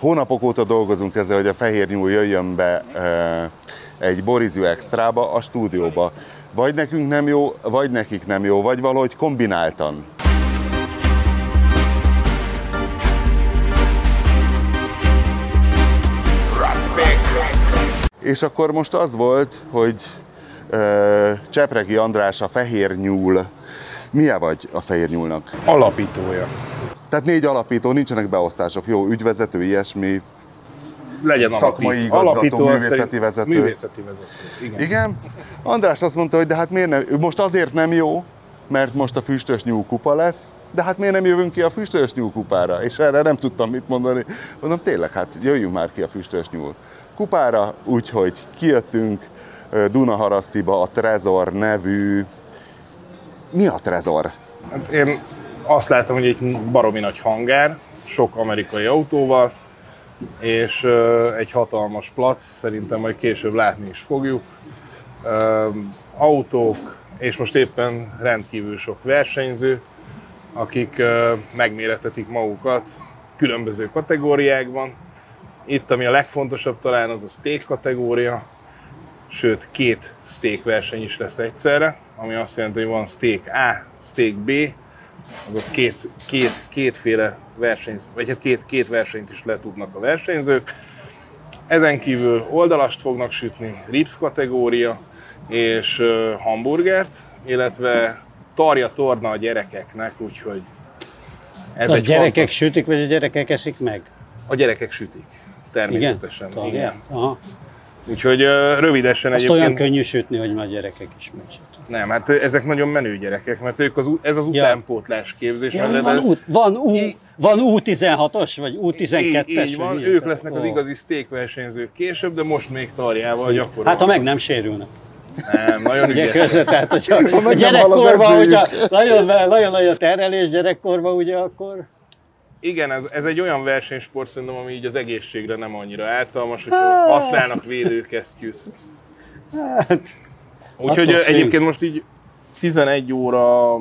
Hónapok óta dolgozunk ezzel, hogy a fehér nyúl jöjjön be egy borizű extrába a stúdióba. Vagy nekünk nem jó, vagy nekik nem jó, vagy valahogy kombináltan. És akkor most az volt, hogy uh, Csepregi András a fehér nyúl. Milyen vagy a fehér nyúlnak? Alapítója. Tehát négy alapító, nincsenek beosztások. Jó, ügyvezető, ilyesmi, Legyen szakmai alapító. igazgató, Alapító, művészeti vezető. Művészeti vezető, igen. Igen. András azt mondta, hogy de hát miért nem, most azért nem jó, mert most a füstös nyúl kupa lesz, de hát miért nem jövünk ki a füstös nyúl kupára? És erre nem tudtam mit mondani. Mondom, tényleg, hát jöjjünk már ki a füstös nyúl kupára, úgyhogy kijöttünk Dunaharasztiba a Trezor nevű... Mi a Trezor? Hát én azt látom, hogy egy baromi nagy hangár, sok amerikai autóval, és egy hatalmas plac, szerintem majd később látni is fogjuk. Autók, és most éppen rendkívül sok versenyző, akik megméretetik magukat különböző kategóriákban. Itt, ami a legfontosabb talán, az a steak kategória, sőt két steak verseny is lesz egyszerre, ami azt jelenti, hogy van steak A, steak B, azaz két, két, kétféle verseny, vagy hát két, két versenyt is letudnak a versenyzők. Ezen kívül oldalast fognak sütni, ribs kategória és hamburgert, illetve tarja torna a gyerekeknek, úgyhogy ez a egy gyerekek fontos... sütik, vagy a gyerekek eszik meg? A gyerekek sütik. Természetesen. Igen? Igen. Aha. Úgyhogy rövidesen Azt egyébként... olyan könnyű sütni, hogy már gyerekek is megsütik. Nem, hát ezek nagyon menő gyerekek, mert ők az, ú- ez az utánpótlás képzés. Ja, van, U, van, U, Í- van U16-os, vagy U12-es? így, így van, ők lesznek az igazi steak versenyzők később, de most még tarjával gyakorolnak. Hát ha meg nem sérülnek. Nem, nagyon Ugye ügyes. között, tehát hogyha a meg nem hal az gyerekkorban, hogyha nagyon, nagyon nagy a terhelés gyerekkorban, ugye akkor Igen, ez, ez egy olyan versenysport szerintem, ami így az egészségre nem annyira ártalmas, hogyha használnak védőkesztyűt. Úgyhogy ö, függ. egyébként most így 11 óra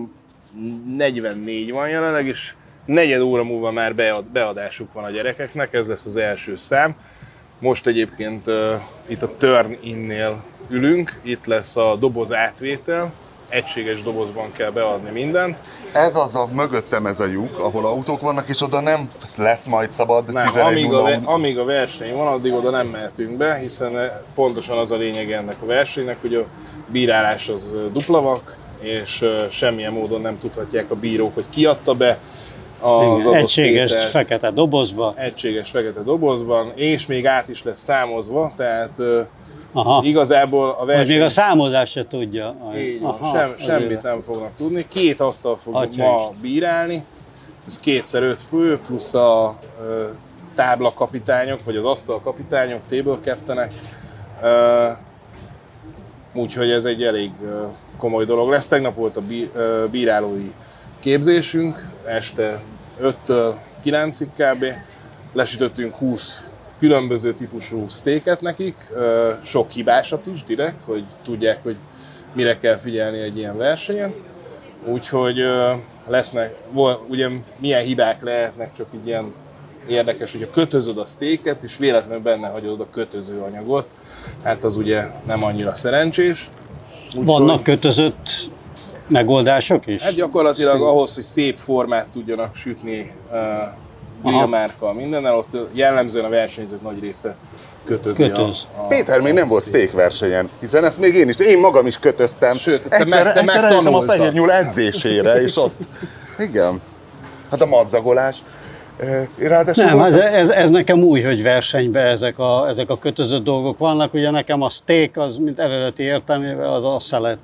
44 van jelenleg, és negyed óra múlva már bead, beadásuk van a gyerekeknek, ez lesz az első szám. Most egyébként uh, itt a Turn Innél ülünk, itt lesz a doboz átvétel, egységes dobozban kell beadni mindent. Ez az a mögöttem ez a lyuk, ahol autók vannak, és oda nem lesz majd szabad Nem, 11 amíg, a, ve- amíg a verseny van, addig oda nem mehetünk be, hiszen eh, pontosan az a lényeg ennek a versenynek, hogy a bírálás az eh, dupla vak, és eh, semmilyen módon nem tudhatják a bírók, hogy ki adta be az igen, egységes tételt fekete dobozba. egységes fekete dobozban, és még át is lesz számozva, tehát eh, Aha. igazából a verseny... még a számozás se tudja. Így van, Aha, sem, azért. semmit nem fognak tudni. Két asztal fog Atya ma bírálni, ez kétszer öt fő, plusz a ö, táblakapitányok, vagy az asztalkapitányok, table captainek. Úgyhogy ez egy elég ö, komoly dolog lesz. Tegnap volt a bí- ö, bírálói képzésünk, este 5-től 9-ig kb. Lesütöttünk 20 különböző típusú steaket nekik, sok hibásat is direkt, hogy tudják, hogy mire kell figyelni egy ilyen versenyen. Úgyhogy lesznek, ugye milyen hibák lehetnek, csak így ilyen érdekes, hogyha kötözöd a steaket, és véletlenül benne hagyod a kötöző anyagot, hát az ugye nem annyira szerencsés. Úgyhogy- Vannak kötözött megoldások is? Hát gyakorlatilag ahhoz, hogy szép formát tudjanak sütni grillmárkkal mindennel, ott jellemzően a versenyzők nagy része kötözi Kötöz. a, a Péter még nem volt steak. versenyen, hiszen ezt még én is, én magam is kötöztem. Sőt, te egyszer, meg- te egyszer a fehér nyúl edzésére, és ott, igen. Hát a madzagolás. Ráadásul Nem, ez, ez, ez nekem új, hogy versenyben ezek a, ezek a kötözött dolgok vannak. Ugye nekem a steak az, mint eredeti értelmével, az a szelet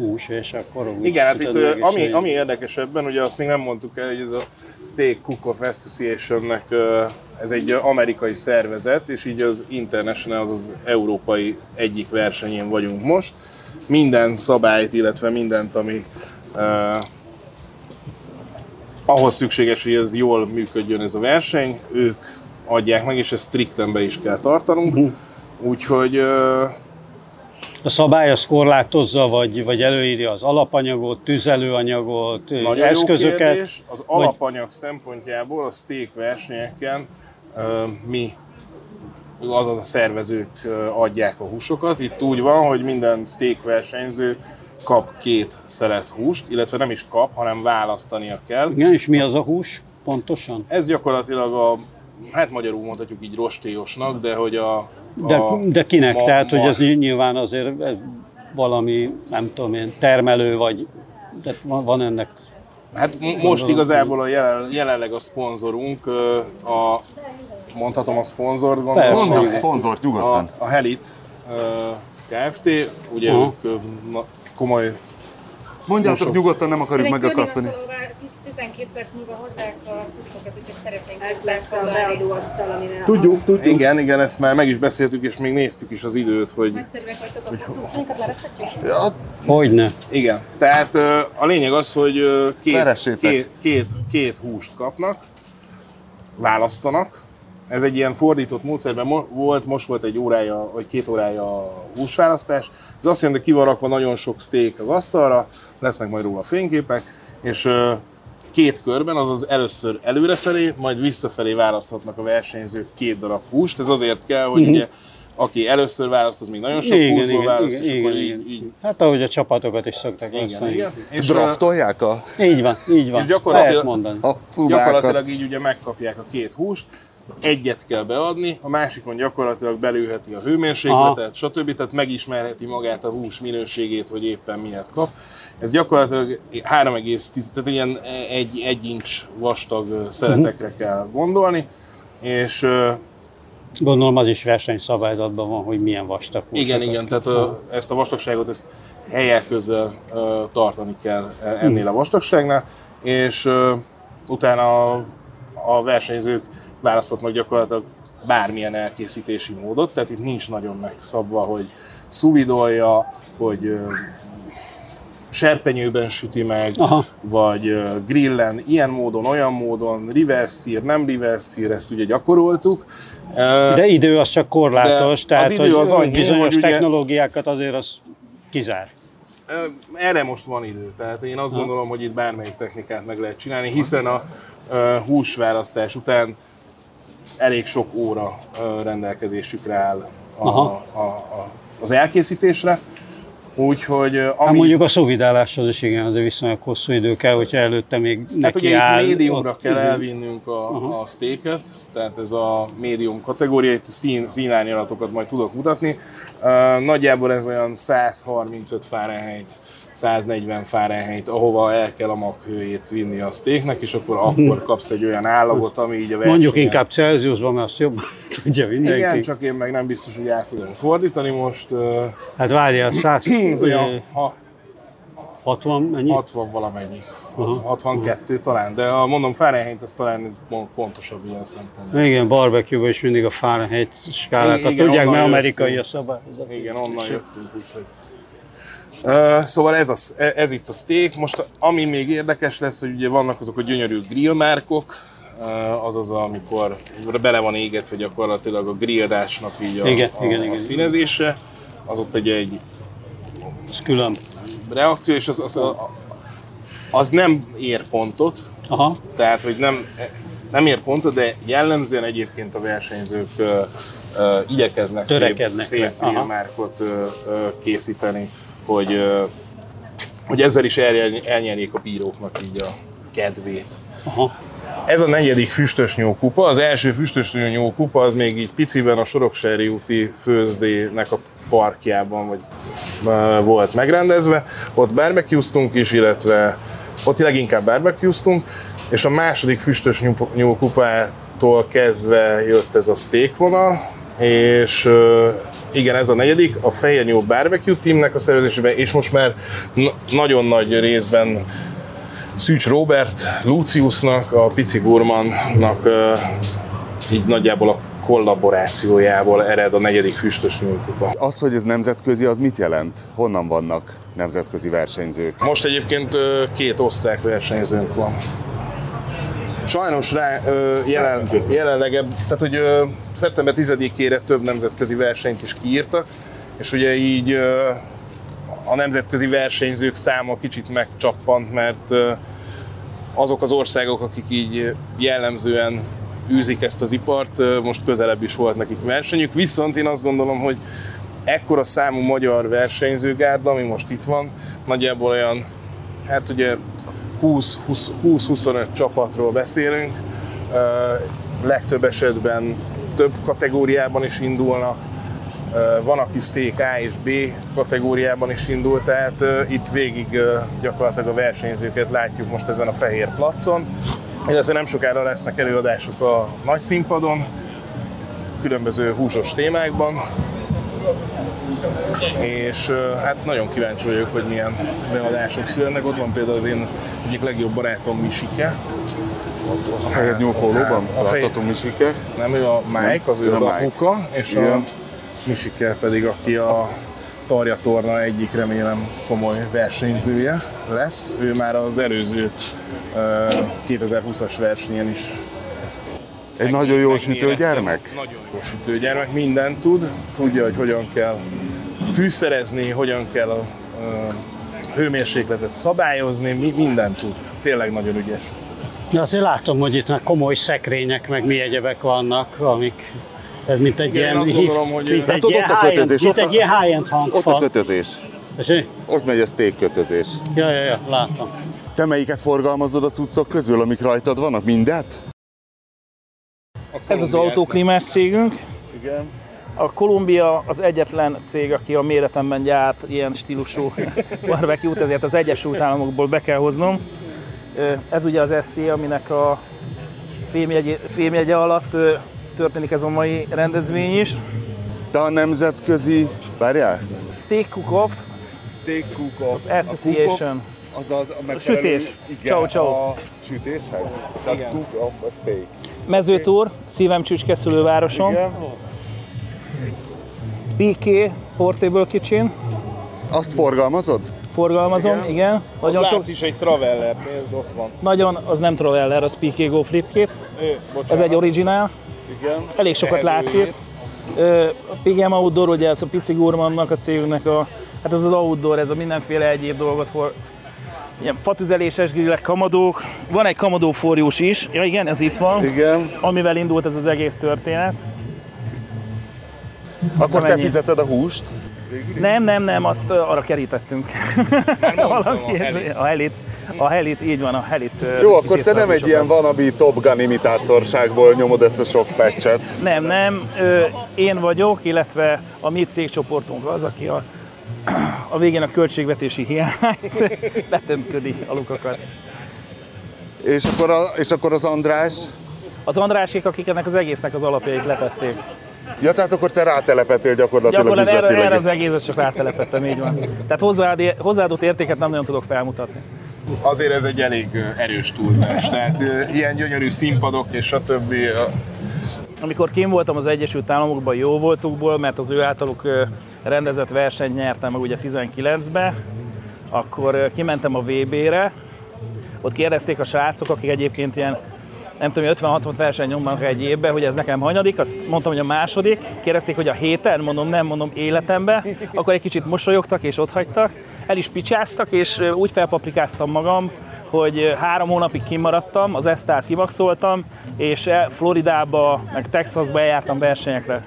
hús, és akkor úgy Igen, hát itt ami, így- ami érdekes ebben, ugye azt még nem mondtuk el, hogy ez a Steak Cook-Off Association-nek ö, ez egy amerikai szervezet, és így az International, az, az európai egyik versenyén vagyunk most. Minden szabályt, illetve mindent, ami uh, ahhoz szükséges, hogy ez jól működjön ez a verseny, ők adják meg, és ezt strikten be is kell tartanunk. Úgyhogy ö, A szabály az korlátozza, vagy, vagy előírja az alapanyagot, tüzelőanyagot, Nagyon eszközöket. jó kérdés. Az alapanyag szempontjából a steak versenyeken mi azaz a szervezők adják a húsokat. Itt úgy van, hogy minden steak versenyző kap két szelet húst, illetve nem is kap, hanem választania kell. Igen, és mi az a hús pontosan? Ez gyakorlatilag a, hát magyarul mondhatjuk így rostéosnak, de hogy a... De, a de kinek? ma- Tehát, hogy ma- ez nyilván azért ez valami, nem tudom én, termelő vagy, de van, ennek Hát most igazából a jelen, jelenleg a szponzorunk, ö, a, mondhatom a szponzort, gondolom. A a, szponzort nyugodtan. a Helit ö, Kft. Ugye Aha. ők na, komoly Mondjátok sok. nyugodtan, nem akarjuk megakasztani. Jönnek, ahová 12 perc múlva hozzák a cuccokat, úgyhogy szeretnénk Ez lesz a beadóasztal, amire Tudjuk, tudjuk. Igen, igen, ezt már meg is beszéltük, és még néztük is az időt, hogy Nagyszerűek vagytok a cuccainkat lerakhatjuk? Ja, Hogyne. igen. Tehát a lényeg az, hogy két, két, két, két húst kapnak, választanak. Ez egy ilyen fordított módszerben mo- volt, most volt egy órája, vagy két órája a húsválasztás. Ez azt jelenti, hogy ki van rakva nagyon sok steak az asztalra, lesznek majd róla fényképek, és két körben, azaz először előrefelé, majd visszafelé választhatnak a versenyzők két darab húst. Ez azért kell, hogy ugye aki először választ, az még nagyon sok Igen, húsból igen, választ, igen, és akkor igen, így, így Hát ahogy a csapatokat is szokták igen, igen. És, draftolják a, Így van, így van. És gyakorlatilag- Lehet mondani. a cubákat. Gyakorlatilag így ugye megkapják a két húst, egyet kell beadni, a másikon gyakorlatilag belőheti a hőmérsékletet, stb. Tehát megismerheti magát a hús minőségét, hogy éppen miért kap. Ez gyakorlatilag 3,10, tehát ilyen egy, egy incs vastag ö, szeletekre kell gondolni, és Gondolom az is versenyszabályzatban van, hogy milyen vastag igen, igen, tehát ö, ezt a vastagságot ezt helyek közel tartani kell e- ennél a vastagságnál, és ö, utána a, a versenyzők választhatnak gyakorlatilag bármilyen elkészítési módot, tehát itt nincs nagyon megszabva, hogy szuvidolja, hogy serpenyőben süti meg, Aha. vagy grillen, ilyen módon, olyan módon, reverse nem reverse ezt ugye gyakoroltuk. De idő az csak korlátos, tehát az idő az annyi, bizonyos hogy ugye- technológiákat azért az kizár. Erre most van idő, tehát én azt Ha. gondolom, hogy itt bármelyik technikát meg lehet csinálni, hiszen a húsválasztás után elég sok óra rendelkezésükre áll a, Aha. a, a, az elkészítésre. Úgyhogy Hát ami, mondjuk a szovidáláshoz is igen, azért viszonylag hosszú idő kell, hogyha előtte még hát neki ugye áll. itt médiumra ott- kell elvinnünk a, a steaket, tehát ez a médium kategória, itt szín, színárnyalatokat majd tudok mutatni. Ö, Nagyjából ez olyan 135 Fahrenheit 140 Fahrenheit, ahova el kell a maghőjét vinni a steaknek, és akkor akkor kapsz egy olyan állagot, ami így a versenyen... Mondjuk inkább Celsiusban, mert azt jobban tudja mindenki. Igen, csak én meg nem biztos, hogy át tudom fordítani most. Hát várjál, 100, Ez olyan ha, 60, mennyi? 60 valamennyi. Aha. 62 talán, de a, mondom Fahrenheit az talán pont- pontosabb ilyen szempontból. Igen, barbecue is mindig a Fahrenheit skálákat Igen, tudják, mert amerikai a jöttünk. szabályzat. Igen, onnan jöttünk, úgyhogy. Uh, szóval ez, az, ez itt a steak. Most ami még érdekes lesz, hogy ugye vannak azok a gyönyörű grillmárkok, uh, azaz amikor bele van égetve gyakorlatilag a grillrásnak így a, Igen, a, igen, a igen. színezése. Az ott egy, egy Ez külön. reakció, és az, az, az nem ér pontot, Aha, tehát hogy nem, nem ér pontot, de jellemzően egyébként a versenyzők ö, ö, igyekeznek szép, Törekednek szép. Aha. grillmárkot ö, ö, készíteni, hogy, hogy ezzel is elnyerj- elnyerjék a bíróknak így a kedvét. aha. Ez a negyedik füstösnyó kupa. Az első füstösnyó kupa az még így piciben a Soroksári úti főzdének a parkjában vagy, volt megrendezve. Ott barbecueztunk is, illetve ott leginkább barbecueztunk, és a második füstösnyó kupától kezdve jött ez a steak vonal, és igen, ez a negyedik, a Fehérnyó Barbecue Teamnek a szervezésében, és most már na- nagyon nagy részben Szűcs Robert, Luciusnak, a Pici Gurmannak így nagyjából a kollaborációjából ered a negyedik füstös nyúlkupa. Az, hogy ez nemzetközi, az mit jelent? Honnan vannak nemzetközi versenyzők? Most egyébként két osztrák versenyzőnk van. Sajnos rá ö, jelen, jelenleg, tehát hogy ö, szeptember 10-ére több nemzetközi versenyt is kiírtak, és ugye így ö, a nemzetközi versenyzők száma kicsit megcsappant, mert ö, azok az országok, akik így jellemzően űzik ezt az ipart, most közelebb is volt nekik versenyük, viszont én azt gondolom, hogy ekkora számú magyar versenyzőgárda, ami most itt van, nagyjából olyan, hát ugye 20-25 csapatról beszélünk, legtöbb esetben több kategóriában is indulnak, van, aki steak A és B kategóriában is indul, tehát itt végig gyakorlatilag a versenyzőket látjuk most ezen a fehér placon, illetve nem sokára lesznek előadások a nagy színpadon, különböző húsos témákban, és hát nagyon kíváncsi vagyok, hogy milyen beadások születnek. Ott van például az én egyik legjobb barátom Misike. A fehér nyúlpólóban a fehér, Misike. nem, ő a Mike, az ő az a Mike. apuka, és a Igen. Misike pedig, aki a Tarja Torna egyik remélem komoly versenyzője lesz. Ő már az előző ö, 2020-as versenyen is Egy nagyon jó megnyerette. sütőgyermek. Nagyon jó sütőgyermek, mindent tud, tudja, hogy hogyan kell fűszerezni, hogyan kell a, a hőmérsékletet szabályozni, mi, mindent tud. Tényleg nagyon ügyes. De azért látom, hogy itt már komoly szekrények, meg mi egyebek vannak, amik ez mint egy Igen, ilyen, azt gondolom, hogy- mint Hát egy ott- ilyen ott a kötözés, mint ott a- egy ilyen high-end Ott a kötözés. Tessék? Ott megy a steak kötözés. Ja, ja, ja, látom. Te melyiket forgalmazod a cuccok közül, amik rajtad vannak? Mindet? Ez az autóklimás cégünk. Igen. A Columbia az egyetlen cég, aki a méretemben gyárt ilyen stílusú barbecue-t, ezért az Egyesült Államokból be kell hoznom. Ez ugye az SC, aminek a fémjegye, fémjegye alatt történik ez a mai rendezvény is. Te a nemzetközi... Várjál? Steak Cook-Off Steak cook-off. Association. Az az a megfelelő... Sütés. Igen, Ciao, ciao. a sütéshez. Tehát Igen. cook-off a steak. Mezőtúr, szívem csücskeszülő városom. Igen. PK Portable Kitchen, Azt forgalmazod? forgalmazom, igen. igen. Nagyon sok, Látsz is egy Traveller, nézd, ott van. nagyon, az nem Traveller, az PK Go Flipkit. Ez egy originál. Igen. Elég sokat. Ö, A PGM Outdoor, ugye ez a pici gurmannak a cégünknek a, hát ez az outdoor, ez a mindenféle egyéb dolgot for, ilyen fatüzeléses grillek, kamadók. Van egy kamadó forjós is, ja igen, ez itt van, Igen. amivel indult ez az egész történet. Akkor te fizeted a húst? Nem, nem, nem, azt arra kerítettünk. Valaki, a helit. a helit. Így van, a helit. Jó, akkor te nem egy ilyen vanabi Top Gun imitátorságból nyomod ezt a sok patchet. Nem, nem, ö, én vagyok, illetve a mi cégcsoportunk az, aki a, a végén a költségvetési hiányt betömködi a lukakat. És akkor, a, és akkor az András? Az Andrásék, akik ennek az egésznek az alapjait letették. Ja, tehát akkor te rátelepedtél gyakorlatilag, Gyakorlatilag erre, üzletileg. erre az egészet csak rátelepettem, így van. Tehát hozzáad, hozzáadott értéket nem nagyon tudok felmutatni. Azért ez egy elég erős túlzás. Tehát ilyen gyönyörű színpadok és stb. Amikor kim voltam az Egyesült Államokban, jó voltukból, mert az ő általuk rendezett versenyt nyertem meg ugye 19-be, akkor kimentem a VB-re, ott kérdezték a srácok, akik egyébként ilyen nem tudom, 50-60 verseny nyomnak egy évben, hogy ez nekem hanyadik, azt mondtam, hogy a második. Kérdezték, hogy a héten, mondom, nem mondom életembe. Akkor egy kicsit mosolyogtak és ott hagytak. El is picsáztak, és úgy felpaprikáztam magam, hogy három hónapig kimaradtam, az esztát kimaxoltam, és e- Floridába, meg Texasba eljártam versenyekre.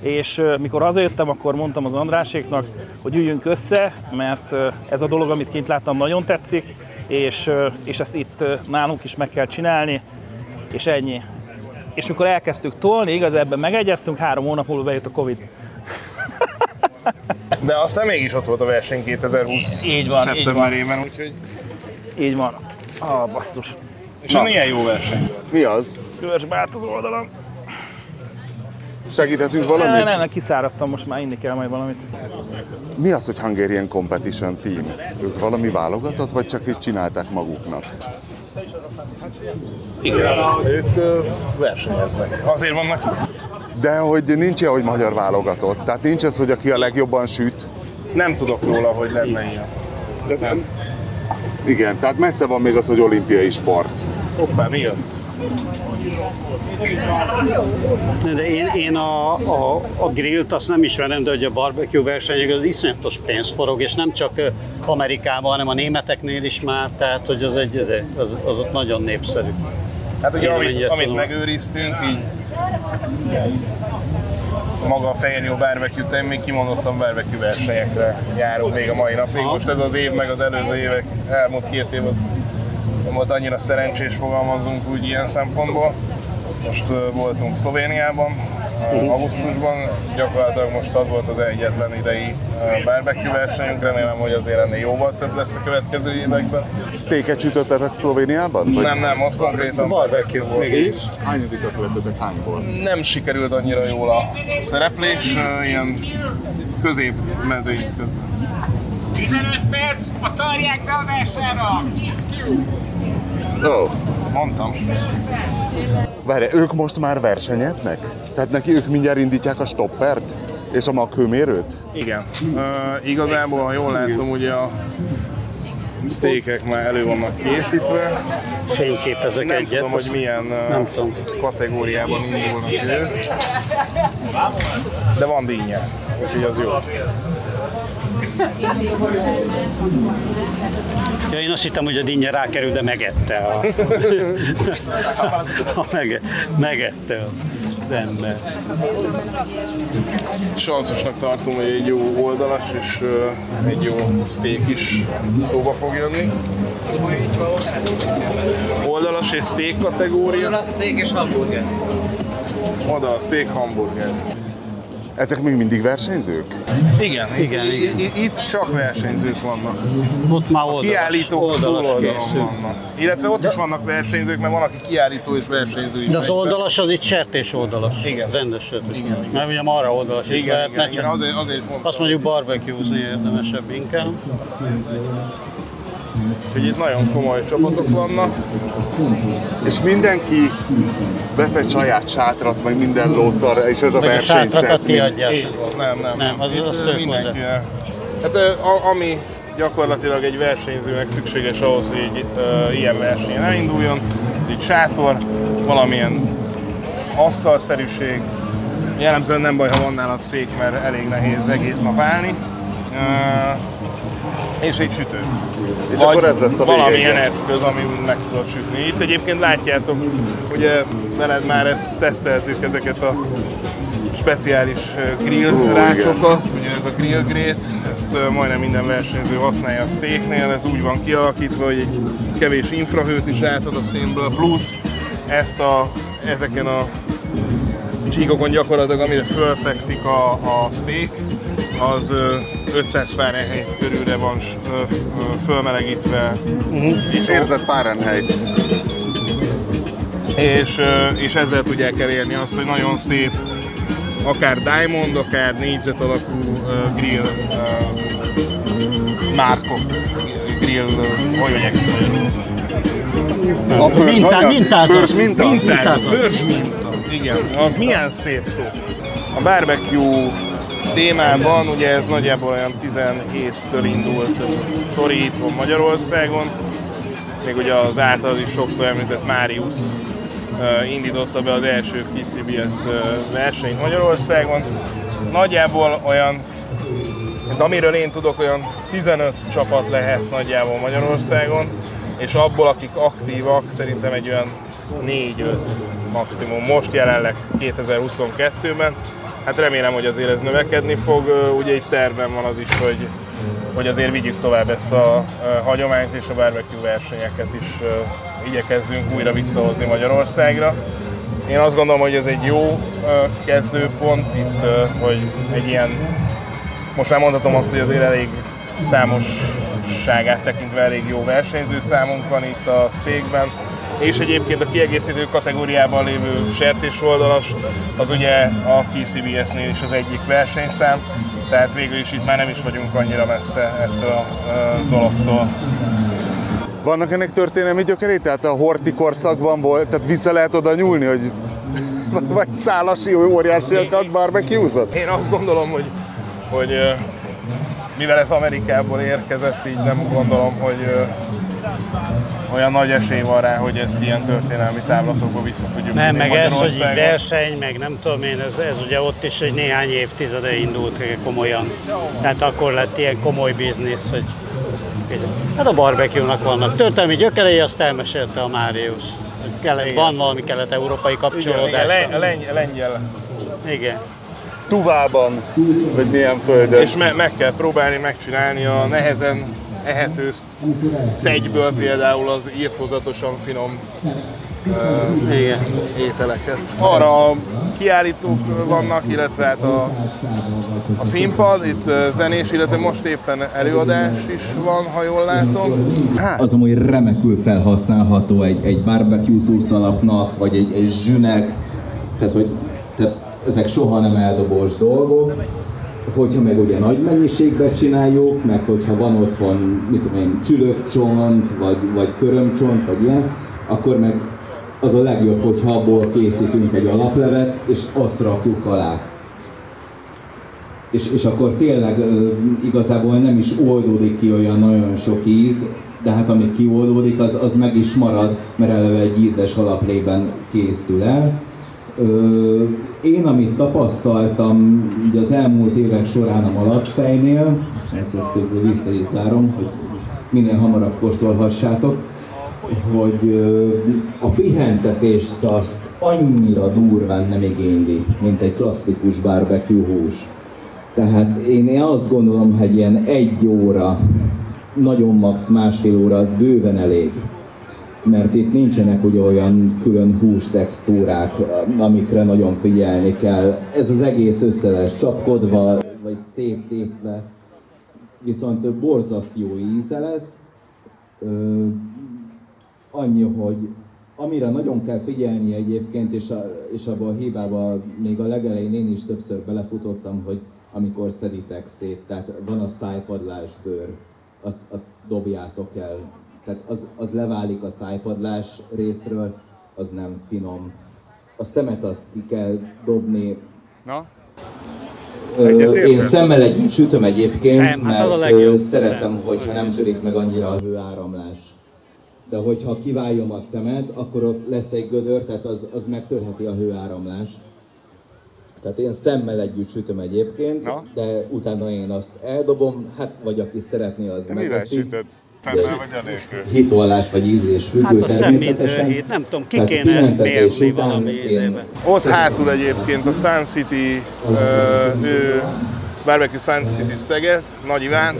És mikor hazajöttem, akkor mondtam az Andráséknak, hogy üljünk össze, mert ez a dolog, amit kint láttam, nagyon tetszik, és, és ezt itt nálunk is meg kell csinálni, és ennyi. És mikor elkezdtük tolni, igaz, ebben megegyeztünk, három hónap múlva bejött a Covid. De aztán mégis ott volt a verseny 2020 Így van, így szeptemberében, úgyhogy... Így van. Ah, basszus. És ez milyen jó verseny volt. Mi az? Körsbe az oldalam. Segíthetünk Nem, valamit? nem, nem, kiszáradtam, most már inni kell majd valamit. Mi az, hogy Hungarian Competition Team? Ők valami válogatott, vagy csak így csinálták maguknak? Igen, ők ö, versenyeznek. Azért vannak itt. De hogy nincs ilyen, hogy magyar válogatott. Tehát nincs ez, hogy aki a legjobban süt. Nem tudok róla, hogy lenne ilyen. De nem. Igen, tehát messze van még az, hogy olimpiai sport. Hoppá, mi jött? De én, én a, a, a grillt azt nem ismerem, de hogy a barbecue versenyek az iszonyatos pénz forog, és nem csak Amerikában, hanem a németeknél is már, tehát hogy az, egy, az, az, az ott nagyon népszerű. Hát ugye, Én amit, amit tudom. megőriztünk, így maga a Fehérnyó barbecue még kimondottan barbecue versenyekre járunk még a mai napig. Most ez az év, meg az előző évek, elmúlt két év az nem volt annyira szerencsés, fogalmazunk úgy ilyen szempontból. Most voltunk Szlovéniában, augusztusban, gyakorlatilag most az volt az egyetlen idei barbecue versenyünk, remélem, hogy azért ennél jóval több lesz a következő években. Steaket sütöttetek Szlovéniában? Vagy? Nem, nem, ott konkrétan Barbecue volt. És? Hányadikak lettetek hányból? nem sikerült annyira jól a szereplés, ilyen közép mezői közben. 15 perc, a tarják be a versenyre! Ó, oh. Mondtam. Várj, ők most már versenyeznek? Tehát neki ők mindjárt indítják a stoppert? És a maghőmérőt? Igen. Uh, igazából, ha jól látom, ugye a steakek már elő vannak készítve. Fényképezek Nem egyet. tudom, hogy milyen Nem tudom. kategóriában indulnak ők. De van dinnye, úgyhogy az jó. Ja, én azt hittem, hogy a dinnye rákerül, de megette a... a mege, megette az ember. Sanszosnak tartom, hogy egy jó oldalas és egy jó steak is szóba fog jönni. Oldalas és steak kategória. Oda steak és hamburger. Oda a steak hamburger. Ezek még mindig versenyzők? Igen, Igen, itt, igen. Itt, itt csak versenyzők vannak. Ott már oldalas, Kiállítók oldalas túloldalon vannak. Illetve ott is vannak versenyzők, mert van, aki kiállító és versenyző is. De az oldalas az itt sertés oldalas. Igen. Rendes sertés. Igen, igen. Mert ugye marra oldalas is Igen, lehetne. igen, igen, azért, azért mondtam. Azt mondjuk barbecue-zni érdemesebb inkább. Hogy itt nagyon komoly csapatok vannak. És mindenki vesz egy saját sátrat, meg minden lószar, és ez a van, nem, nem. Nem, az- Itt, az mindenki. Hát ami gyakorlatilag egy versenyzőnek szükséges ahhoz, hogy egy ö, ilyen versenyen elinduljon, egy sátor, valamilyen asztalszerűség, jellemzően nem baj, ha van nálad szék, mert elég nehéz egész nap állni. Ö, és egy sütő. És akkor ez lesz a Valamilyen igen. eszköz, ami meg tudod sütni. Itt egyébként látjátok, ugye veled már ezt teszteltük ezeket a speciális grill Ú, rácsokat, ugye ez a grill grate, ezt majdnem minden versenyző használja a steaknél, ez úgy van kialakítva, hogy egy kevés infrahőt is átad a szénből, plusz ezt a, ezeken a csíkokon gyakorlatilag, amire fölfekszik a, a steak, az ö, 500 Fahrenheit körülre van fölmelegítve, és, Érzed Fahrenheit. és, és ezzel tudják elérni azt, hogy nagyon szép, akár diamond, akár négyzet alakú grill márkok, grill, hogy mondják ezt magyarul? A pörzs Mintá- anyag? mintázat. Pörzs minta? Mintázat, bőrs minta. Igen, az milyen szép szó. A barbecue témában, ugye ez nagyjából olyan 17-től indult ez a sztori itt van Magyarországon. Még ugye az által is sokszor említett Máriusz uh, indította be az első PCBS versenyt Magyarországon. Nagyjából olyan, de amiről én tudok, olyan 15 csapat lehet nagyjából Magyarországon, és abból, akik aktívak, szerintem egy olyan 4-5 maximum. Most jelenleg 2022-ben. Hát remélem, hogy azért ez növekedni fog. Ugye itt tervben van az is, hogy, hogy azért vigyük tovább ezt a hagyományt és a barbecue versenyeket is igyekezzünk újra visszahozni Magyarországra. Én azt gondolom, hogy ez egy jó kezdőpont itt, hogy egy ilyen most már mondhatom azt, hogy azért elég számosságát tekintve elég jó versenyző számunk van itt a steakben. És egyébként a kiegészítő kategóriában lévő sertés oldalas, az ugye a PCBS-nél is az egyik versenyszám, tehát végül is itt már nem is vagyunk annyira messze ettől a dologtól. Vannak ennek történelmi gyökerei? Tehát a horti korszakban volt, tehát vissza lehet oda nyúlni, hogy vagy szálasi óriásiakat barbecue-zott? Én azt gondolom, hogy, hogy mivel ez Amerikából érkezett, így nem gondolom, hogy olyan nagy esély van rá, hogy ezt ilyen történelmi távlatokba vissza tudjuk Nem, meg ez, hogy így verseny, meg nem tudom én, ez, ez ugye ott is egy néhány évtizede indult komolyan. Tehát akkor lett ilyen komoly biznisz, hogy hát a barbecue-nak vannak történelmi gyökerei, azt elmesélte a kelet, van valami kelet-európai Igen, kapcsolódás. igen, len, len, lengyel. igen. Tuvában, vagy milyen földön. És me, meg kell próbálni megcsinálni a nehezen ehető szegyből például az írtózatosan finom igen. ételeket. Arra kiállítók vannak, illetve hát a, a színpad, itt zenés, illetve most éppen előadás is van, ha jól látom. az amúgy remekül felhasználható egy, egy barbecue szósz alapnak, vagy egy, egy zsünek, tehát hogy tehát ezek soha nem eldobós dolgok. Hogyha meg ugye nagy mennyiségben csináljuk, meg hogyha van otthon, mit tudom én, csülökcsont, vagy, vagy körömcsont, vagy ilyen, akkor meg az a legjobb, hogyha abból készítünk egy alaplevet, és azt rakjuk alá és, és akkor tényleg igazából nem is oldódik ki olyan nagyon sok íz, de hát ami kioldódik, az, az meg is marad, mert eleve egy ízes alaplében készül el. Én, amit tapasztaltam így az elmúlt évek során a Malacfejnél, ezt, ezt közben vissza is zárom, hogy minél hamarabb kóstolhassátok, hogy a pihentetést azt annyira durván nem igényli, mint egy klasszikus barbecue hús. Tehát én azt gondolom, hogy ilyen egy óra, nagyon max másfél óra az bőven elég. Mert itt nincsenek ugye olyan külön hústextúrák, amikre nagyon figyelni kell. Ez az egész össze lesz csapkodva, vagy széttépve. Viszont borzasztó jó íze lesz. Ö, annyi, hogy amire nagyon kell figyelni egyébként, és, a, és abban a hibába még a legelején én is többször belefutottam, hogy amikor szeditek szét, tehát van a szájpadlás bőr, azt, azt dobjátok el. Tehát az, az leválik a szájpadlás részről, az nem finom. A szemet azt ki kell dobni. Na? Ö, én szemmel együtt sütöm egyébként, Szem, hát mert legjobb, ö, szeretem, szem. hogyha nem törik meg annyira a hőáramlás. De hogyha kiváljom a szemet, akkor ott lesz egy gödör, tehát az, az megtörheti a hőáramlást. Tehát én szemmel együtt sütöm egyébként, Na? de utána én azt eldobom, hát vagy aki szeretné, az mivel megeszi. Szemmel vagy anélkül? Hitvallás vagy ízlés függő Hát a szemmintő természetesen. hét, nem tudom, ki kéne ezt mérni valami ízébe. Ott hátul egyébként a Sun City, ö, ő, Barbecue Sun City Szeged, Nagy Iván,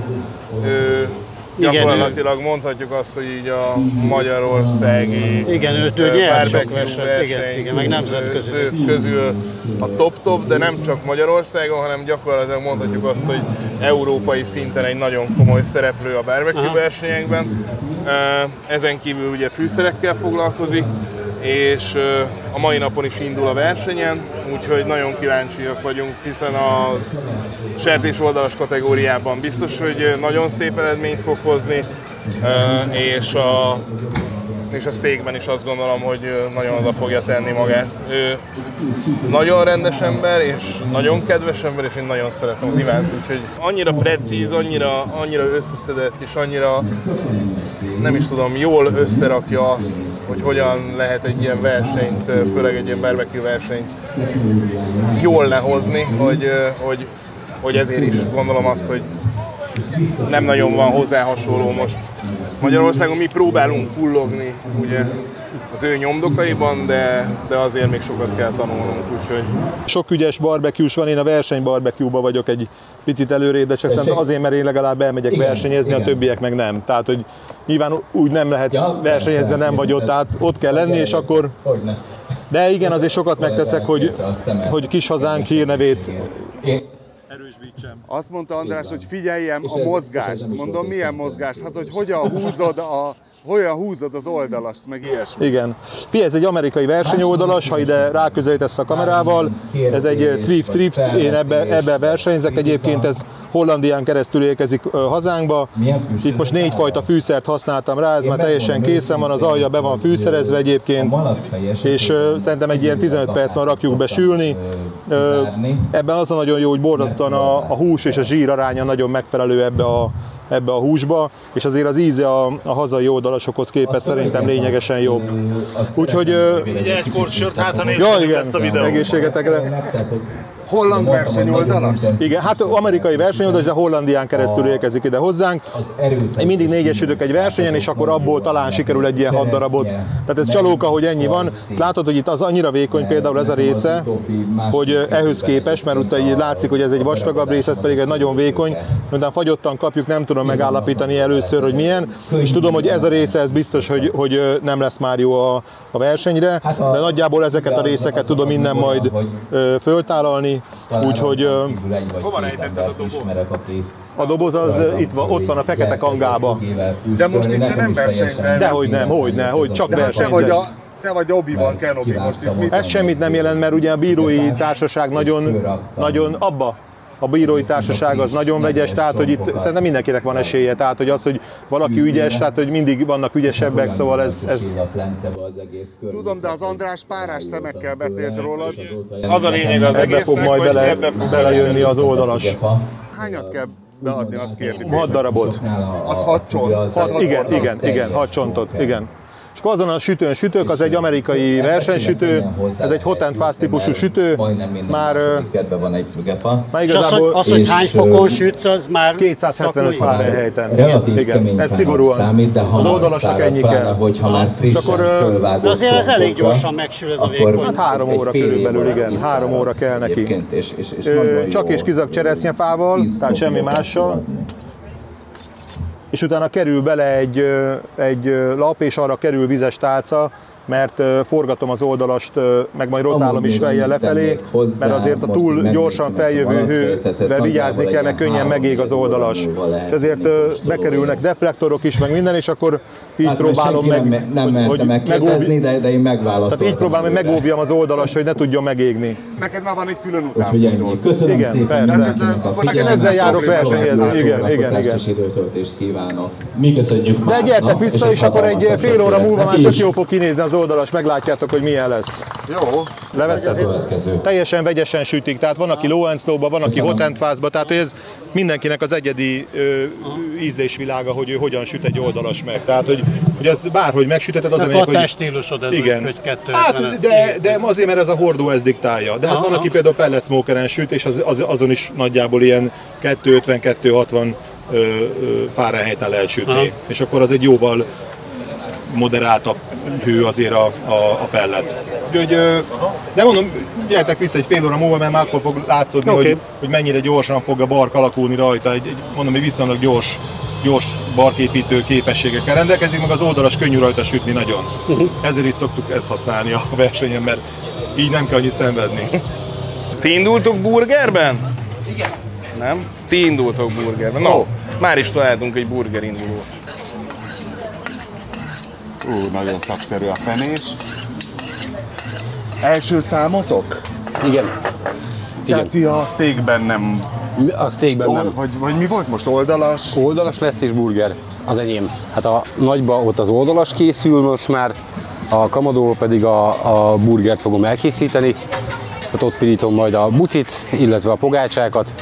ő, Igen, gyakorlatilag mondhatjuk azt, hogy így a magyarországi Igen, ő- ő barbecue verseny igen, meg közül- közül a top-top, de nem csak Magyarországon, hanem gyakorlatilag mondhatjuk azt, hogy európai szinten egy nagyon komoly szereplő a barbecue Aha. versenyekben. Ezen kívül ugye fűszerekkel foglalkozik, és a mai napon is indul a versenyen, úgyhogy nagyon kíváncsiak vagyunk, hiszen a sertés oldalas kategóriában biztos, hogy nagyon szép eredményt fog hozni, és a, és a steakben is azt gondolom, hogy nagyon oda fogja tenni magát. Ő nagyon rendes ember, és nagyon kedves ember, és én nagyon szeretem az Ivánt, úgyhogy annyira precíz, annyira, annyira összeszedett, és annyira nem is tudom, jól összerakja azt, hogy hogyan lehet egy ilyen versenyt, főleg egy ilyen barbecue versenyt jól lehozni, hogy, hogy, hogy ezért is gondolom azt, hogy nem nagyon van hozzá hasonló most Magyarországon. Mi próbálunk kullogni ugye, az ő nyomdokaiban, de, de azért még sokat kell tanulnunk, úgyhogy Sok ügyes barbecue van, én a verseny barbecue vagyok egy picit előrébb, de csak szerintem azért, mert én legalább elmegyek Igen, versenyezni, a igen. többiek meg nem. Tehát, hogy nyilván úgy nem lehet Ja, versenyezni, persze. nem vagy ott, tehát ott kell lenni, és akkor... Hogyne. De igen, azért sokat megteszek, hogy, A hogy kis hazánk hírnevét erősítsem. Azt mondta András, hogy figyeljem És a ez- ez mozgást. nem is Mondom, milyen mozgást? Hát, hogy hogyan húzod a hogyan húzod az oldalast, meg ilyesmi. Igen. Fia, ez egy amerikai versenyoldalas, ha ide ráközelítesz a kamerával, ez egy Swift Drift, én ebbe, ebbe versenyzek, egyébként ez Hollandián keresztül érkezik hazánkba. Itt most négy fajta fűszert használtam rá, ez már teljesen készen van, az alja be van fűszerezve egyébként, és szerintem egy ilyen 15 perc van rakjuk be sülni. Ebben az a nagyon jó, hogy borzasztóan a, a hús és a zsír aránya nagyon megfelelő ebbe a, ebbe a húsba, és azért az íze a, a hazai oldalasokhoz képest szerintem lényegesen jobb. Úgyhogy... Ugye egy kortsört, hát ha igen, lesz a videó. egészségetekre. Holland versenyoldalas? Igen, hát amerikai versenyoldalas, de Hollandián keresztül érkezik ide hozzánk. Én mindig négyesütök egy versenyen, és akkor abból talán sikerül egy ilyen hat darabot. Tehát ez csalóka, hogy ennyi van. Látod, hogy itt az annyira vékony például ez a része, hogy ehhez képest, mert utána így látszik, hogy ez egy vastagabb rész, ez pedig egy nagyon vékony. Miután fagyottan kapjuk, nem tudom megállapítani először, hogy milyen, és tudom, hogy ez a része, ez biztos, hogy, hogy nem lesz már jó a, a versenyre, de nagyjából ezeket a részeket tudom innen majd ö, úgyhogy Hova rejtetted a dobozt? a doboz az itt van, ott van a fekete kangába. De most itt te nem versenyzel. Dehogy nem, hogy ne, hogy csak hát te vagy versenyzek. a te vagy Obi-Wan Kenobi most itt mit? Ez semmit nem jelent, mert ugye a bírói társaság nagyon, nagyon abba, a bírói társaság az nagyon vegyes, tehát hogy itt szerintem mindenkinek van esélye, tehát hogy az, hogy valaki ügyes, tehát hogy mindig vannak ügyesebbek, szóval ez, ez Tudom, de az András párás szemekkel beszélt rólad. Az a lényeg az ebbe fog majd hogy bele, ebbe fog belejönni az oldalas. Hányat kell beadni, azt kérni. Hat darabot. Az hat csont. Hat, Igen, igen, igen, hat csontot, igen. És akkor azon a sütőn sütök, az egy amerikai versenysütő, ez egy hot and fast típusú sütő, már, van egy fügefa. már És az, hogy, igazából az, hogy hány fokon sütsz, az már 275 szakmai. Fahrenheiten. Relatív Igen, ez szigorúan. számít, de Az oldalasnak ennyi kell. hogyha már frissen akkor, De azért ez elég gyorsan megsül ez a vékony. Hát három óra körülbelül, igen, három óra kell neki. csak és kizak cseresznyefával, tehát semmi mással. És utána kerül bele egy, egy lap, és arra kerül vizes tálca, mert forgatom az oldalast, meg majd rotálom is fejjel lefelé, hozzá, mert azért a túl gyorsan feljövő hővel vigyázni kell, mert könnyen megég az oldalas. És ezért bekerülnek deflektorok is, meg minden, és akkor így Hát, próbálom meg, nem, nem merte megkérdezni, de, de én megválaszoltam. tehát így próbálom, hogy megóvjam az oldalas, hogy ne tudjon megégni. Neked már van egy külön utánfutó. Köszönöm Igen, szépen persze. nekem ezzel járok versenyezni, igen, igen, igen. és időtöltést kívánok. Mi köszönjük De gyertek vissza, és akkor egy fél óra múlva már tök jó fog kinézni az oldalas, meglátjátok, hogy milyen lesz. Jó. Leveszed? Teljesen vegyesen sütik, tehát van, aki low and slow van, aki hot and fast tehát ez mindenkinek az egyedi ö, ízlésvilága, hogy ő hogyan süt egy oldalas meg. Tehát, hogy, hogy ez bárhogy megsüteted, az a Akkor lényeg, a te hogy stílusod ez, igen. hogy 250 Hát, de, de azért, mert ez a hordó ez diktálja. De hát van, aki például pellet smokeren süt, és az, az, azon is nagyjából ilyen 250-260 Fahrenheiten lehet sütni. Aha. És akkor az egy jóval moderáltabb hő azért a, a, a pellet. Úgyhogy, de mondom, gyertek vissza egy fél óra múlva, mert már akkor fog látszódni, Oké. hogy, hogy mennyire gyorsan fog a bark alakulni rajta. Egy, egy, mondom, egy viszonylag gyors, gyors barképítő képességekkel rendelkezik, meg az oldalas könnyű rajta sütni nagyon. Ezért is szoktuk ezt használni a versenyen, mert így nem kell annyit szenvedni. Ti indultok burgerben? Igen. Nem? Ti indultok burgerben. No, már is találtunk egy burger indulót. Ú, nagyon szakszerű a fenés. Első számotok? Igen. Tehát ti a steakben nem... A steakben nem. vagy, vagy mi volt most oldalas? Oldalas lesz és burger. Az enyém. Hát a nagyba ott az oldalas készül most már, a kamadóról pedig a, a burgert fogom elkészíteni. Hát ott pirítom majd a bucit, illetve a pogácsákat,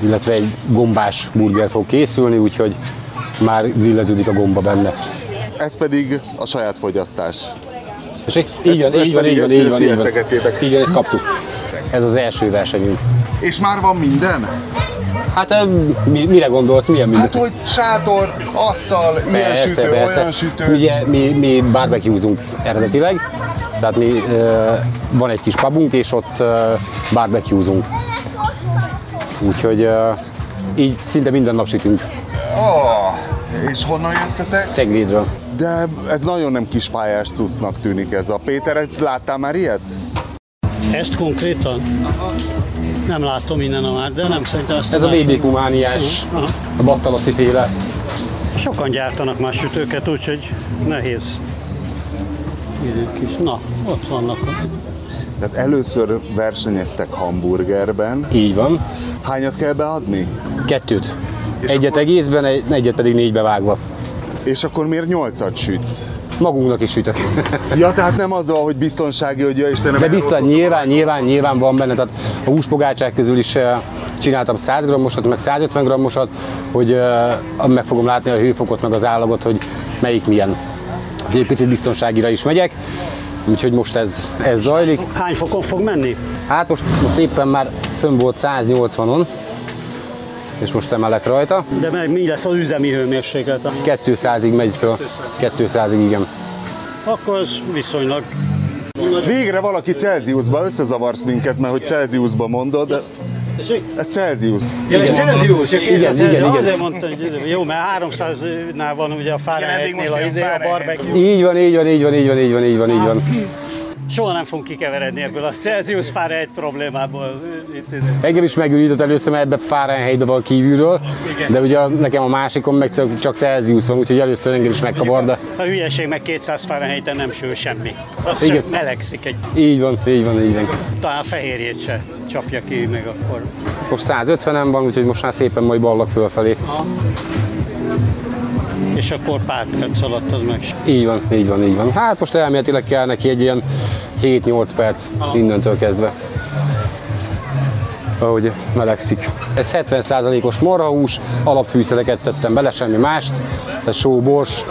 illetve egy gombás burger fog készülni, úgyhogy már grilleződik a gomba benne. Ez pedig a saját fogyasztás. És így, így van, így van, így van, így van, így van. ezt kaptuk. Ez az első versenyünk. És már van minden? Hát mi, mire gondolsz, milyen minden? Hát, hogy sátor, asztal, ilyen sütő, olyan sütő. Ugye mi, mi barbecue-zunk eredetileg, tehát mi, van egy kis pubunk, és ott barbecue-zunk. Úgyhogy így szinte minden nap sütünk Oh, és honnan jöttetek? Ceglédről. De ez nagyon nem kispályás cuccnak tűnik ez a. Péter, láttál már ilyet? Ezt konkrétan? Nem látom innen a már, de nem szerintem ezt Ez a. BBQ mániás, Aha. a battalaci féle. Sokan gyártanak már sütőket, úgyhogy nehéz. Idők is. Na, ott vannak. a- Tehát először versenyeztek hamburgerben. Így van. Hányat kell beadni? Kettőt. Egyet egészben, egy- egyet pedig négybe vágva. És akkor miért nyolcat sütsz? Magunknak is sütök. Ja, tehát nem azzal, hogy biztonsági, hogy ja Istenem, De biztos, nyilván, nyilván, nyilván van benne, tehát a húspogácsák közül is eh, csináltam 100 g-osat, meg 150 g-osat, hogy eh, meg fogom látni a hőfokot, meg az állagot, hogy melyik milyen. Úgyhogy egy picit biztonságira is megyek. Úgyhogy most ez, ez zajlik. Hány fokon fog menni? Hát most, most éppen már fönn volt 180-on, és most emelek rajta. De meg mi lesz az üzemi hőmérséklet? 200-ig megy föl. 200-ig, igen. Akkor az viszonylag Végre valaki Celsiusba összezavarsz minket, mert hogy Celsiusba mondod, de ez Celsius. Ja, ez Celsius, Igen, igen, igen, igen. Azért mondtam, hogy jó, mert 300-nál van ugye a Fahrenheitnél a, izé, a barbecue. Így van, így van, így van, így van, így van, így van, így van. Soha nem fogunk kikeveredni ebből a Celsius Fahrenheit problémából. Engem is megőrített először, mert ebbe Fahrenheitbe van kívülről, de ugye nekem a másikon meg csak- Celsius van, úgyhogy először engem is megkavar, de A hülyeség meg 200 Fahrenheiten nem sül semmi. Az Igen. csak melegszik egy, így van, így van, így van. talán a fehérjét se csapja ki, meg akkor. Most 150-en van, úgyhogy most már szépen majd ballak fölfelé. És akkor pár perc alatt az meg. Így van, így van, így van. Hát most elméletileg kell neki egy ilyen 7-8 perc innentől kezdve. Ahogy melegszik. Ez 70%-os marhahús, alapfűszereket tettem bele, semmi mást. Tehát só, bors,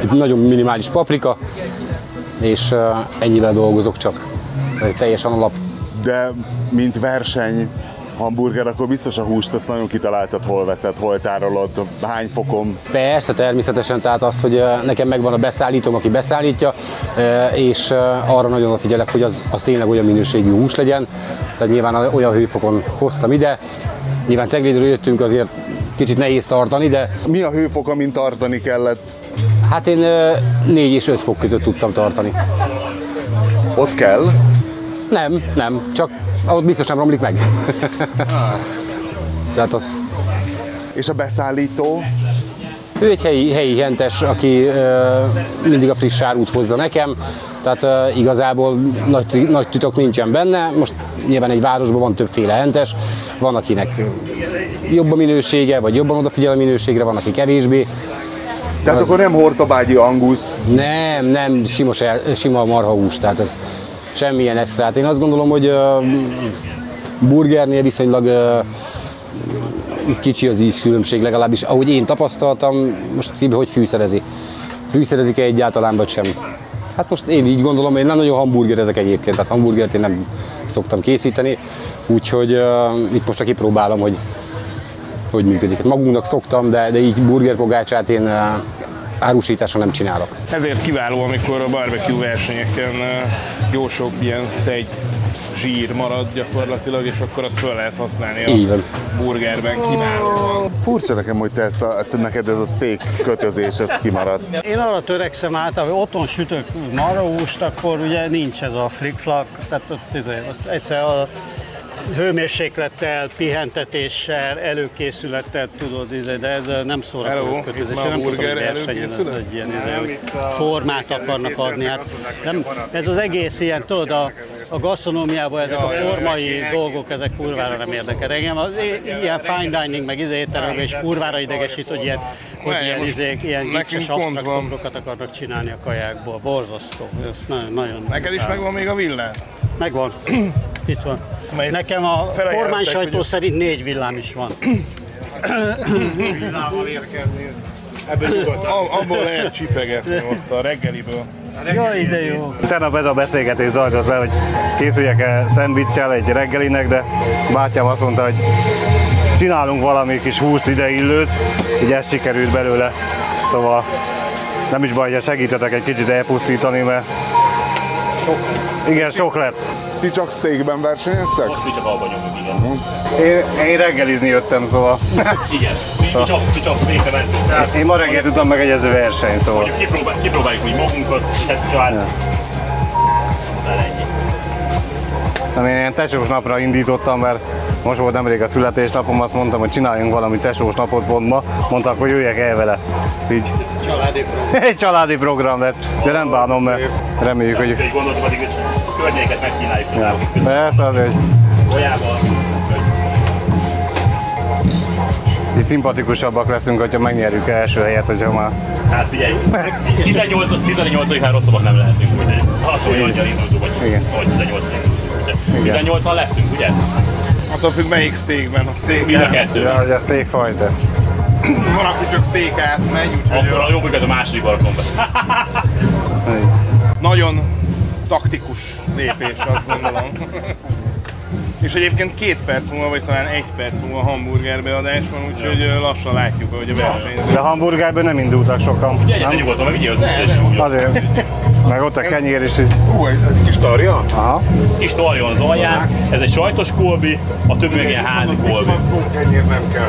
egy nagyon minimális paprika, és ennyivel dolgozok csak. Teljesen alap. De mint verseny hamburger, akkor biztos a húst azt nagyon kitaláltad, hol veszed, hol tárolod, hány fokon. Persze, természetesen, tehát az, hogy nekem megvan a beszállítóm, aki beszállítja, és arra nagyon odafigyelek, hogy az, az tényleg olyan minőségű hús legyen. Tehát nyilván olyan hőfokon hoztam ide. Nyilván Ceglédről jöttünk, azért kicsit nehéz tartani, de Mi a hőfok, amin tartani kellett? hát én 4 és 5 fok között tudtam tartani. Ott kell. Nem, nem, csak ott biztos nem romlik meg. Tehát az, És a beszállító? Ő egy helyi, helyi hentes, aki ö, mindig a friss árut hozza nekem, tehát ö, igazából nagy, nagy titok nincsen benne. Most nyilván egy városban van többféle hentes, van akinek jobb a minősége, vagy jobban odafigyel a minőségre, van aki kevésbé. Tehát akkor nem hortobágyi angusz. Nem, nem, sima, sima marhahús, tehát ez semmilyen extrát. Én azt gondolom, hogy ö, burgernél viszonylag kicsi az ízkülönbség, legalábbis ahogy én tapasztaltam, most ki hogy fűszerezi. Fűszerezik-e egyáltalán, vagy sem? Hát most én így gondolom, én nem nagyon hamburgerezek egyébként, tehát hamburgert én nem szoktam készíteni, úgyhogy uh, itt most csak kipróbálom, hogy hogy működik. Hát magunknak szoktam, de, de így burgerpogácsát én uh, árusításra nem csinálok. Ezért kiváló, amikor a barbecue versenyeken jó sok ilyen szegy zsír marad gyakorlatilag, és akkor azt fel lehet használni Így a van. burgerben kiválóan. Furcsa nekem, hogy te ezt a, te neked ez a steak kötözés, ez kimaradt. Én arra törekszem át, hogy otthon sütök marhahúst, akkor ugye nincs ez a flick-flak, tehát ott, izé, ott egyszer a hőmérséklettel, pihentetéssel, előkészülettel tudod, izé, de ez nem szórakozó kötözés. nem tudom, burger hogy versenyen ez egy ilyen, izé, hogy formát akarnak adni. Hát nem, ez az egész ilyen, tudod, a, a gasztronómiában ezek a formai dolgok, ezek kurvára nem érdekel. Engem az ilyen fine dining, meg izé étteremben is kurvára idegesít, hogy ilyen, hogy ilyen, izék, ilyen gicses absztrakt szobrokat akarnak csinálni a kajákból. Borzasztó. Ez nagyon, nagyon Neked is megvan még a villám? Megvan. Itt van. Mely- Nekem a kormány sajtó hogy- szerint négy villám is van. A- Abból lehet csipegetni ott a reggeliből. Jaj, de jó. Tegnap ez a beszélgetés zajlott le, hogy készüljek-e szendvicsel egy reggelinek, de bátyám azt mondta, hogy csinálunk valami kis húst ideillőt, így ez sikerült belőle. Szóval nem is baj, ha segítetek egy kicsit elpusztítani, mert igen, sok lett. Ti csak steakben versenyeztek? Most mi csak abban nyomunk, igen. Én, én reggelizni jöttem, szóval Igen, mi, mi csak, mi csak székre mentünk. Tehát én ma reggel tudtam megegyezni versenyt, szóval. mondjuk kipróbál, kipróbáljuk úgy magunkat, hát jó, hát... Aztán ennyi. Nem, én ilyen tesós napra indítottam, mert most volt nemrég a születésnapom, azt mondtam, hogy csináljunk valami tesós napot pont ma, mondták, hogy jöjjek el vele. Így. Családi program. Egy családi program lett, de nem bánom, mert reméljük, hogy gondoltuk addig, környéket megkínáljuk ja. Persze azért, Tojával. így szimpatikusabbak leszünk, hogyha megnyerjük első helyet, hogyha már Hát figyelj, 18 18 hát rosszabbak nem lehetünk, úgyhogy ha szóljon, hogy indultunk, vagy Igen. vagy 18 Igen. 18-an lettünk, ugye? Attól függ melyik steakben, a steak Mind a kettő. ja, hogy a steak fajta. Van, aki csak steak át megy, úgyhogy Akkor a jobb a második alkalomban. nagyon taktikus lépés, azt gondolom. És egyébként két perc múlva, vagy talán egy perc múlva hamburgerbeadás van, úgyhogy lassan látjuk, hogy a verseny. De hamburgerben nem indultak sokan. Gyere, nyugodtan, meg vigyél az Azért. Meg ott a kenyér is. így- Hú, egy, egy kis tarja? Aha. Kis tarjon az alján, ez egy sajtos kolbi, a többi meg ilyen házi kolbi. kenyér nem kell.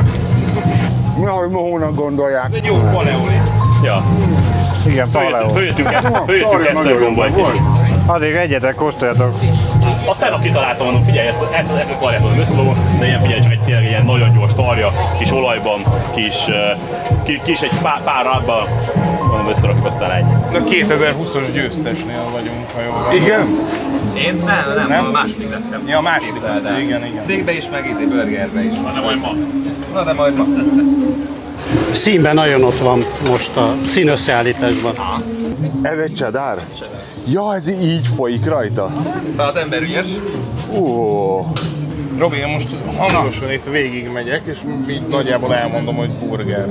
Mi, ahogy mohónak gondolják. Egy jó paleoli. Ja. Igen, Följöttünk, paleó. följöttünk, ezt, Tarja följöttünk nagyon Esztergomba jó egy. Addig egyetek, kóstoljatok. Aztán aki kitaláltam, mondom, figyelj, ezt, ezt, ezt a karját az összedobom, de ilyen figyelj, csak egy tényleg ilyen nagyon gyors tarja, kis olajban, kis, eh, ki- kis egy pár, pár rádban, mondom, összerakjuk aztán egy. Ez a 2020-as győztesnél vagyunk, ha jól van. Igen? Én nem, nem, Nem? a második lettem. Ja, a második. El. Igen, igen. Steakbe is, meg izé burgerbe is. Na, de majd ma. Na de majd ma. Színben nagyon ott van most a színösszeállításban. Ez egy csedár? Ja, ez így folyik rajta. Szóval az ember ügyes. Ó, Robi, én most hangosan itt végig megyek, és így nagyjából elmondom, hogy burger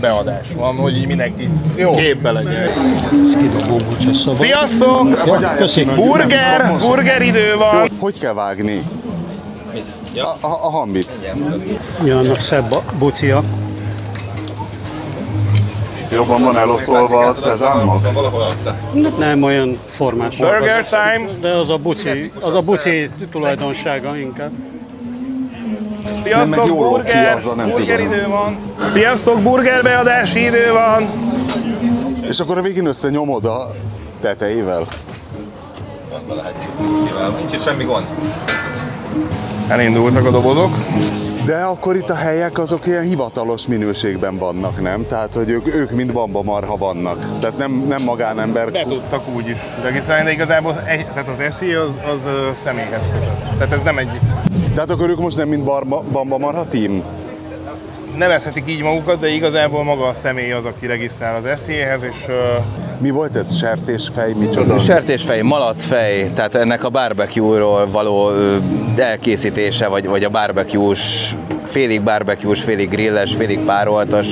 beadás van, hogy így mindenki Jó. képbe legyen. Sziasztok! Ja, köszi. Burger, burger idő van! hogy kell vágni? A, a, a hambit. Ja, annak szebb a bucia. Jobban van eloszolva a adta. Nem olyan formás. Burger time! De az a buci, az a buci tulajdonsága inkább. Sziasztok, burger! nem burger idő van! Sziasztok, burger beadási idő van! És akkor a végén összenyomod a tetejével. Lehet Nincs itt semmi gond. Elindultak a dobozok. De akkor itt a helyek azok ilyen hivatalos minőségben vannak, nem? Tehát, hogy ők, ők mind bamba marha vannak. Tehát nem, nem magánember. Be tudtak úgy is regisztrálni, de igazából egy, tehát az eszi az, az személyhez kötött. Tehát ez nem egy, Tehát akkor ők most nem mind barba, bamba marha team? nevezhetik így magukat, de igazából maga a személy az, aki regisztrál az esziéhez, és Mi volt ez? Sertésfej? Micsoda? Sertésfej, malacfej, tehát ennek a barbecue-ról való elkészítése, vagy, vagy a barbecue-s, félig barbecue-s, félig grilles, félig pároltas.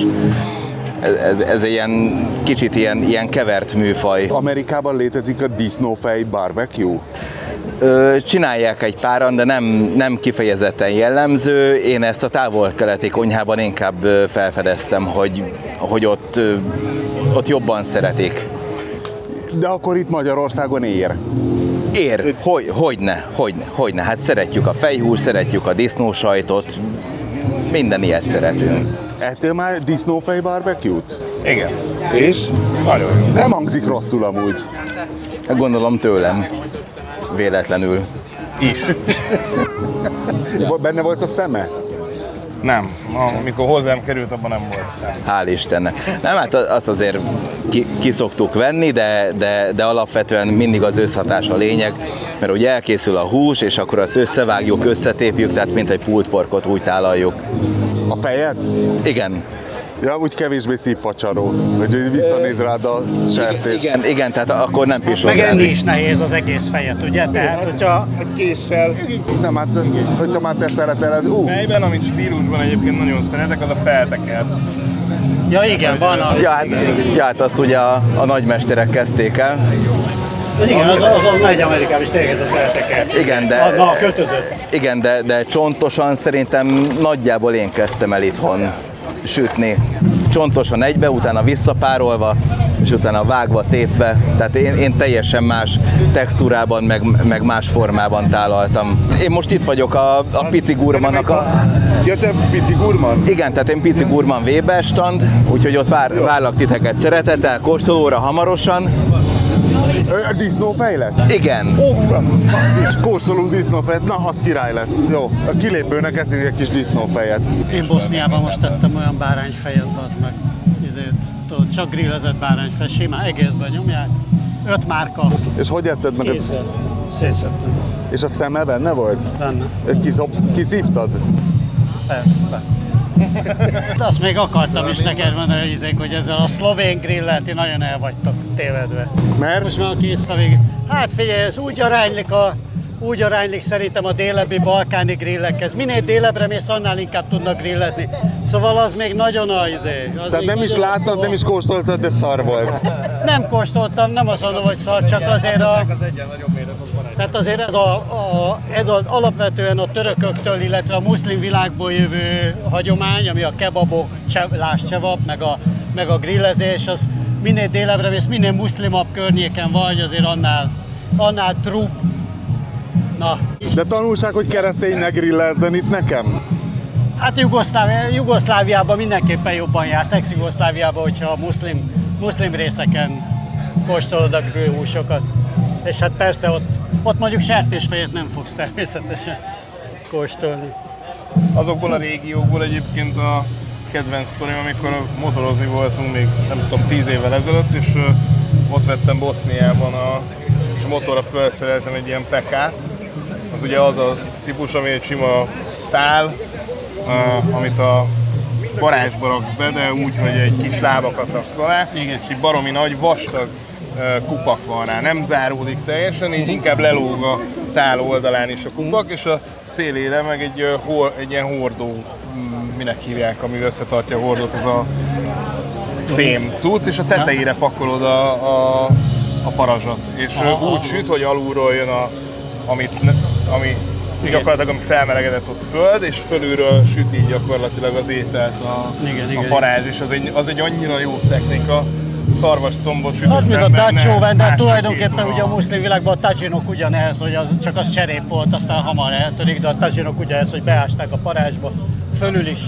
Ez, ez, ez ilyen kicsit ilyen, ilyen kevert műfaj. Amerikában létezik a disznófej barbecue? Ö, Csinálják egy páran, de nem, nem kifejezetten jellemző. Én ezt a távol-keleti konyhában inkább felfedeztem, hogy, hogy ott, ott jobban szeretik. De akkor itt Magyarországon ér. Ér, hogy, hogyne, hogyne, hogyne. Hát szeretjük a fejhús, szeretjük a disznósajtot, minden ilyet szeretünk. Ettél már disznófej barbecue-t? igen, És? nagyon jó. Nem hangzik rosszul amúgy. Hát Gondolom tőlem, véletlenül. Is. Benne volt a szeme? Nem, amikor hozzám került, abban nem volt szem. Hál' Istennek. Nem, hát azt azért ki, ki szoktuk venni, de, de, de alapvetően mindig az összhatás a lényeg, mert ugye elkészül a hús, és akkor azt összevágjuk, összetépjük, tehát mint egy pultporkot úgy tálaljuk. A fejed? Igen. Ja, úgy kevésbé szívfacsaró, hogy visszanéz rád a sertés. Igen, igen, tehát akkor nem pisol Meg enni is nehéz az egész fejet, ugye? Tehát, hogyha Egy késsel. Nem, hát, hogyha már te szereteled, ú, Fejben, amit stílusban egyébként nagyon szeretek, az a feltekert. Ja igen, van a... Ja, hát, ja, hát azt ugye a, a nagymesterek kezdték el. Igen, az, az, az megy Amerikában, és tényleg ez a felteker. Igen, de, A, na, kötözött. igen, de, de csontosan szerintem nagyjából én kezdtem el itthon sütni. Csontosan egybe, utána visszapárolva, és utána vágva, tépve. Tehát én, én teljesen más textúrában, meg, meg más formában tálaltam. Én most itt vagyok a, a pici gurmannak a... Ja, te pici gurman? Igen, tehát én pici gurman Weber stand, úgyhogy ott vár, várlak titeket szeretettel, kóstolóra hamarosan. Ö, Disznófej lesz? Igen. Ó, és kóstolunk disznófejet, na az király lesz. Jó, a kilépőnek eszünk egy kis disznófejet. Én Boszniában most tettem olyan bárányfejet, az meg. Ezért, csak grillezett bárányfej, simán egészben nyomják. Öt márka. És hogy etted meg? Kézzel. Szétszedtem. És a szeme benne volt? Benne. Kiszop, kiszívtad? Persze. De azt még akartam is neked mondani, hogy, izék, hogy ezzel a szlovén grillel ti nagyon el vagytok tévedve. Mert? Most már a kész szlovén. Hát figyelj, ez úgy aránylik a, úgy aránylik szerintem a délebbi balkáni grillekhez. Minél délebbre mész, annál inkább tudnak grillezni. Szóval az még nagyon a izé. Az Tehát nem is láttad, nem is kóstoltad, de szar volt. Nem kóstoltam, nem azt mondom, hogy szar, csak azért a... Tehát azért ez, a, a, ez az alapvetően a törököktől, illetve a muszlim világból jövő hagyomány, ami a kebabok, cse, lás csevap, meg a, meg a grillezés, az minél délebbre mész, minél muszlimabb környéken vagy, azért annál, annál trup. Na, De tanulság, hogy keresztény ne grillezzen itt nekem? Hát Jugoszlávia, Jugoszláviában mindenképpen jobban jársz, ex-Jugoszláviában, hogyha a muszlim, muszlim részeken kóstolod a grillhúsokat. És hát persze ott, ott mondjuk sertésfejet nem fogsz természetesen kóstolni. Azokból a régiókból egyébként a kedvenc sztorim, amikor motorozni voltunk még nem tudom, tíz évvel ezelőtt, és ott vettem Boszniában a és motorra felszereltem egy ilyen pekát. Az ugye az a típus, ami egy sima tál, amit a garázsba raksz be, de úgy, hogy egy kis lábakat raksz alá, Igen. és egy baromi nagy vastag kupak van rá, nem záródik teljesen, így inkább lelóg a tál oldalán is a kupak, és a szélére meg egy, hor, egy ilyen hordó, mm, minek hívják, ami összetartja a hordót, az a fém cucc, és a tetejére pakolod a, a, a parazsat, és Aha. úgy süt, hogy alulról jön a, amit, ami gyakorlatilag ami felmelegedett ott föld, és fölülről süt így gyakorlatilag az ételt a, Igen, a igen. parázs, és az egy, az egy annyira jó technika, szarvas szombot sütött Hát, mint a tacsó de tulajdonképpen ugye a muszlim világban a tajinok ugyanez, hogy az, csak az cserép volt, aztán hamar eltörik, de a tajinok ugyanez, hogy beásták a parázsba, fölül is,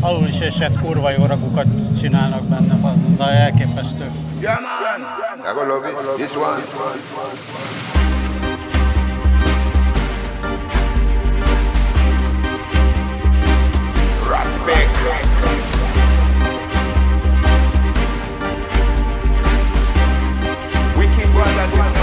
alul is esett kurva jó ragukat csinálnak benne, az elképesztő. Yeah, man. I go love it. This one. This brother.